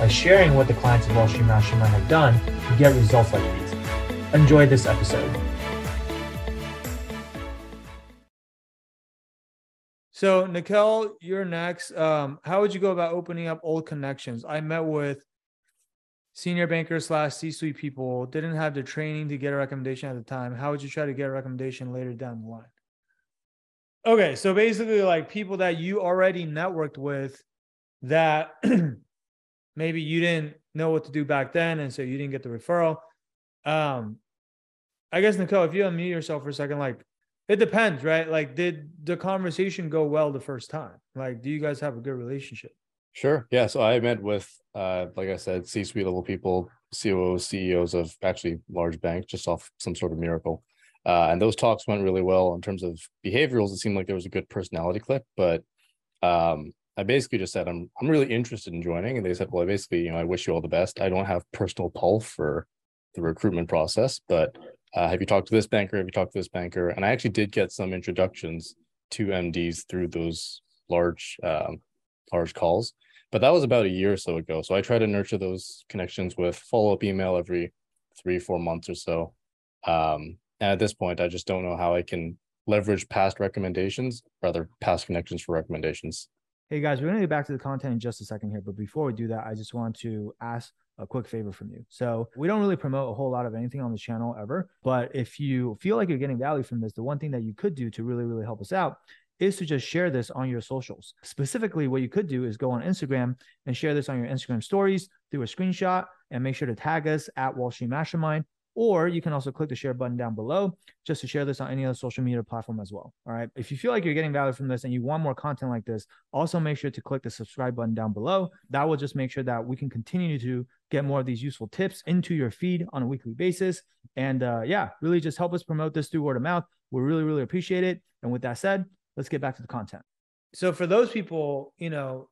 by sharing what the clients of Wall Street Mastermind have done to get results like these. Enjoy this episode. So, Nikhil, you're next. Um, how would you go about opening up old connections? I met with senior bankers slash C-suite people, didn't have the training to get a recommendation at the time. How would you try to get a recommendation later down the line? Okay, so basically, like people that you already networked with that maybe you didn't know what to do back then, and so you didn't get the referral. Um, I guess Nicole, if you unmute yourself for a second, like it depends, right? Like, did the conversation go well the first time? Like, do you guys have a good relationship? Sure. Yeah. So I met with, uh, like I said, C-suite level people, COOs, CEOs of actually large banks, just off some sort of miracle. Uh, and those talks went really well in terms of behaviorals. It seemed like there was a good personality click, but um, I basically just said I'm I'm really interested in joining, and they said, well, I basically, you know, I wish you all the best. I don't have personal pull for the recruitment process, but uh, have you talked to this banker? Have you talked to this banker? And I actually did get some introductions to MDs through those large um, large calls, but that was about a year or so ago. So I try to nurture those connections with follow up email every three four months or so. Um, and at this point, I just don't know how I can leverage past recommendations, rather past connections for recommendations. Hey guys, we're gonna get back to the content in just a second here, but before we do that, I just want to ask a quick favor from you. So we don't really promote a whole lot of anything on this channel ever, but if you feel like you're getting value from this, the one thing that you could do to really, really help us out is to just share this on your socials. Specifically, what you could do is go on Instagram and share this on your Instagram stories, through a screenshot, and make sure to tag us at Wall Street Mastermind or you can also click the share button down below just to share this on any other social media platform as well. All right. If you feel like you're getting value from this and you want more content like this, also make sure to click the subscribe button down below. That will just make sure that we can continue to get more of these useful tips into your feed on a weekly basis. And uh, yeah, really just help us promote this through word of mouth. We really, really appreciate it. And with that said, let's get back to the content. So for those people, you know,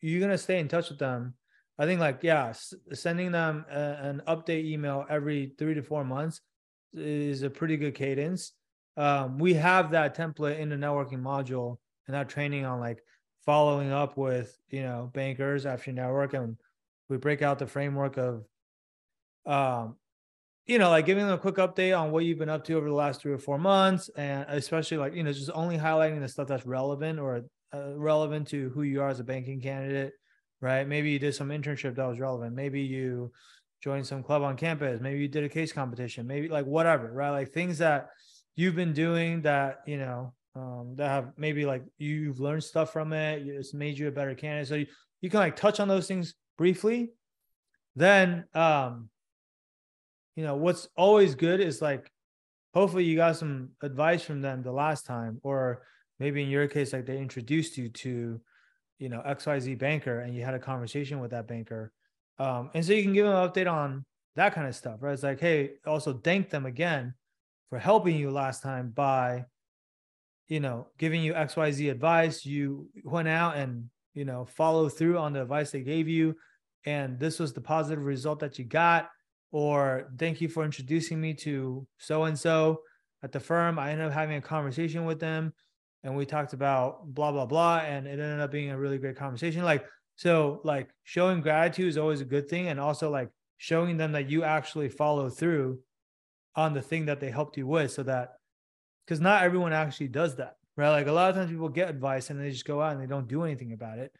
you're going to stay in touch with them I think like yeah, sending them a, an update email every three to four months is a pretty good cadence. Um, we have that template in the networking module and that training on like following up with you know bankers after network, and we break out the framework of, um, you know, like giving them a quick update on what you've been up to over the last three or four months, and especially like you know just only highlighting the stuff that's relevant or uh, relevant to who you are as a banking candidate right? Maybe you did some internship that was relevant. Maybe you joined some club on campus. Maybe you did a case competition. Maybe like whatever, right? Like things that you've been doing that you know um, that have maybe like you've learned stuff from it. It's made you a better candidate. So you, you can like touch on those things briefly. Then, um, you know, what's always good is like, hopefully you got some advice from them the last time, or maybe in your case, like they introduced you to you know xyz banker and you had a conversation with that banker um, and so you can give them an update on that kind of stuff right? It's like hey also thank them again for helping you last time by you know giving you xyz advice. You went out and you know follow through on the advice they gave you and this was the positive result that you got or thank you for introducing me to so and so at the firm. I ended up having a conversation with them and we talked about blah blah blah and it ended up being a really great conversation. Like so like showing gratitude is always a good thing and also like showing them that you actually follow through on the thing that they helped you with so that because not everyone actually does that right? Like a lot of times people get advice and they just go out and they don't do anything about it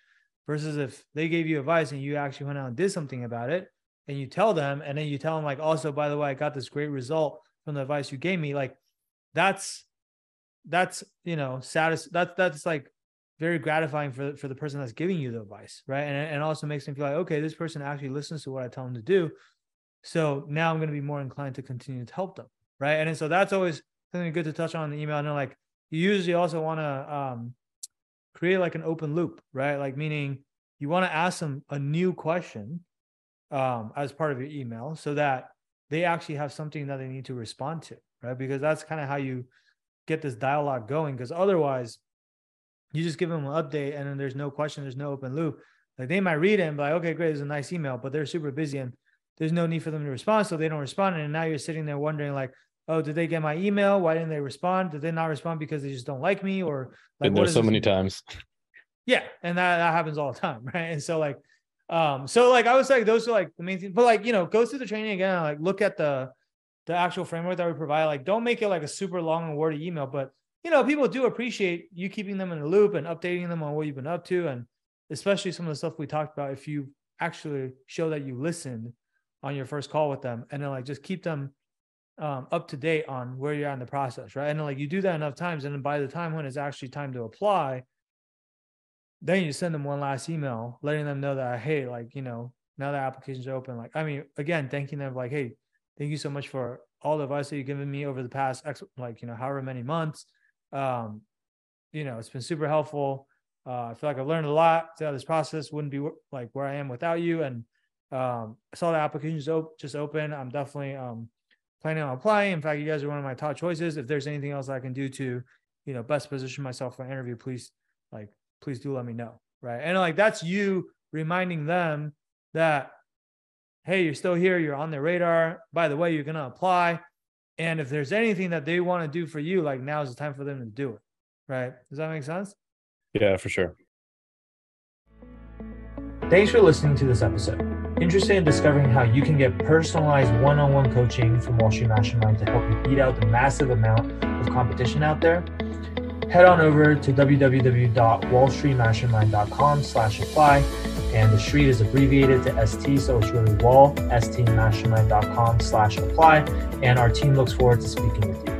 versus if they gave you advice and you actually went out and did something about it and you tell them and then you tell them like also by the way i got this great result from the advice you gave me like that's that's you know satis- that's that's like very gratifying for for the person that's giving you the advice right? And, and also makes them feel like okay this person actually listens to what i tell them to do. So now i'm going to be more inclined to continue to help them right? And and so that's always something good to touch on in the email. And like you usually also want to um, create like an open loop right? Like meaning you want to ask them a new question um, as part of your email so that they actually have something that they need to respond to, right? Because that's kind of how you get this dialogue going. Because otherwise, you just give them an update and then there's no question, there's no open loop. Like they might read it and be like, okay, great, it's a nice email, but they're super busy and there's no need for them to respond. So they don't respond. And now you're sitting there wondering, like, oh, did they get my email? Why didn't they respond? Did they not respond because they just don't like me? Or like, Been there so many times. Yeah. And that, that happens all the time. Right. And so like, um, so like I was like, those are like the main things, but like, you know, go through the training again, like look at the the actual framework that we provide. Like, don't make it like a super long and wordy email, but you know, people do appreciate you keeping them in the loop and updating them on what you've been up to. And especially some of the stuff we talked about, if you actually show that you listened on your first call with them and then like just keep them um, up to date on where you're at in the process, right? And then, like you do that enough times, and then by the time when it's actually time to apply, then you send them one last email letting them know that hey, like you know, now that applications are open, like I mean, again, thanking them like hey, thank you so much for all the advice that you've given me over the past X, like you know, however many months. Um, you know, it's been super helpful. Uh, I feel like I've learned a lot. So this process wouldn't be like where I am without you. And um, I saw the applications op- just open. I'm definitely um, planning on applying. In fact, you guys are one of my top choices. If there's anything else I can do to, you know, best position myself for an interview, please, like, please do let me know. Right. And like, that's you reminding them that, hey, you're still here. You're on their radar. By the way, you're going to apply. And if there's anything that they want to do for you, like now is the time for them to do it. Right. Does that make sense? Yeah, for sure. Thanks for listening to this episode. Interested in discovering how you can get personalized one on one coaching from Wall Street Mastermind to help you beat out the massive amount of competition out there? Head on over to www.wallstreetmastermind.com slash apply. And the street is abbreviated to ST, so it's really wall, stmastermind.com slash apply. And our team looks forward to speaking with you.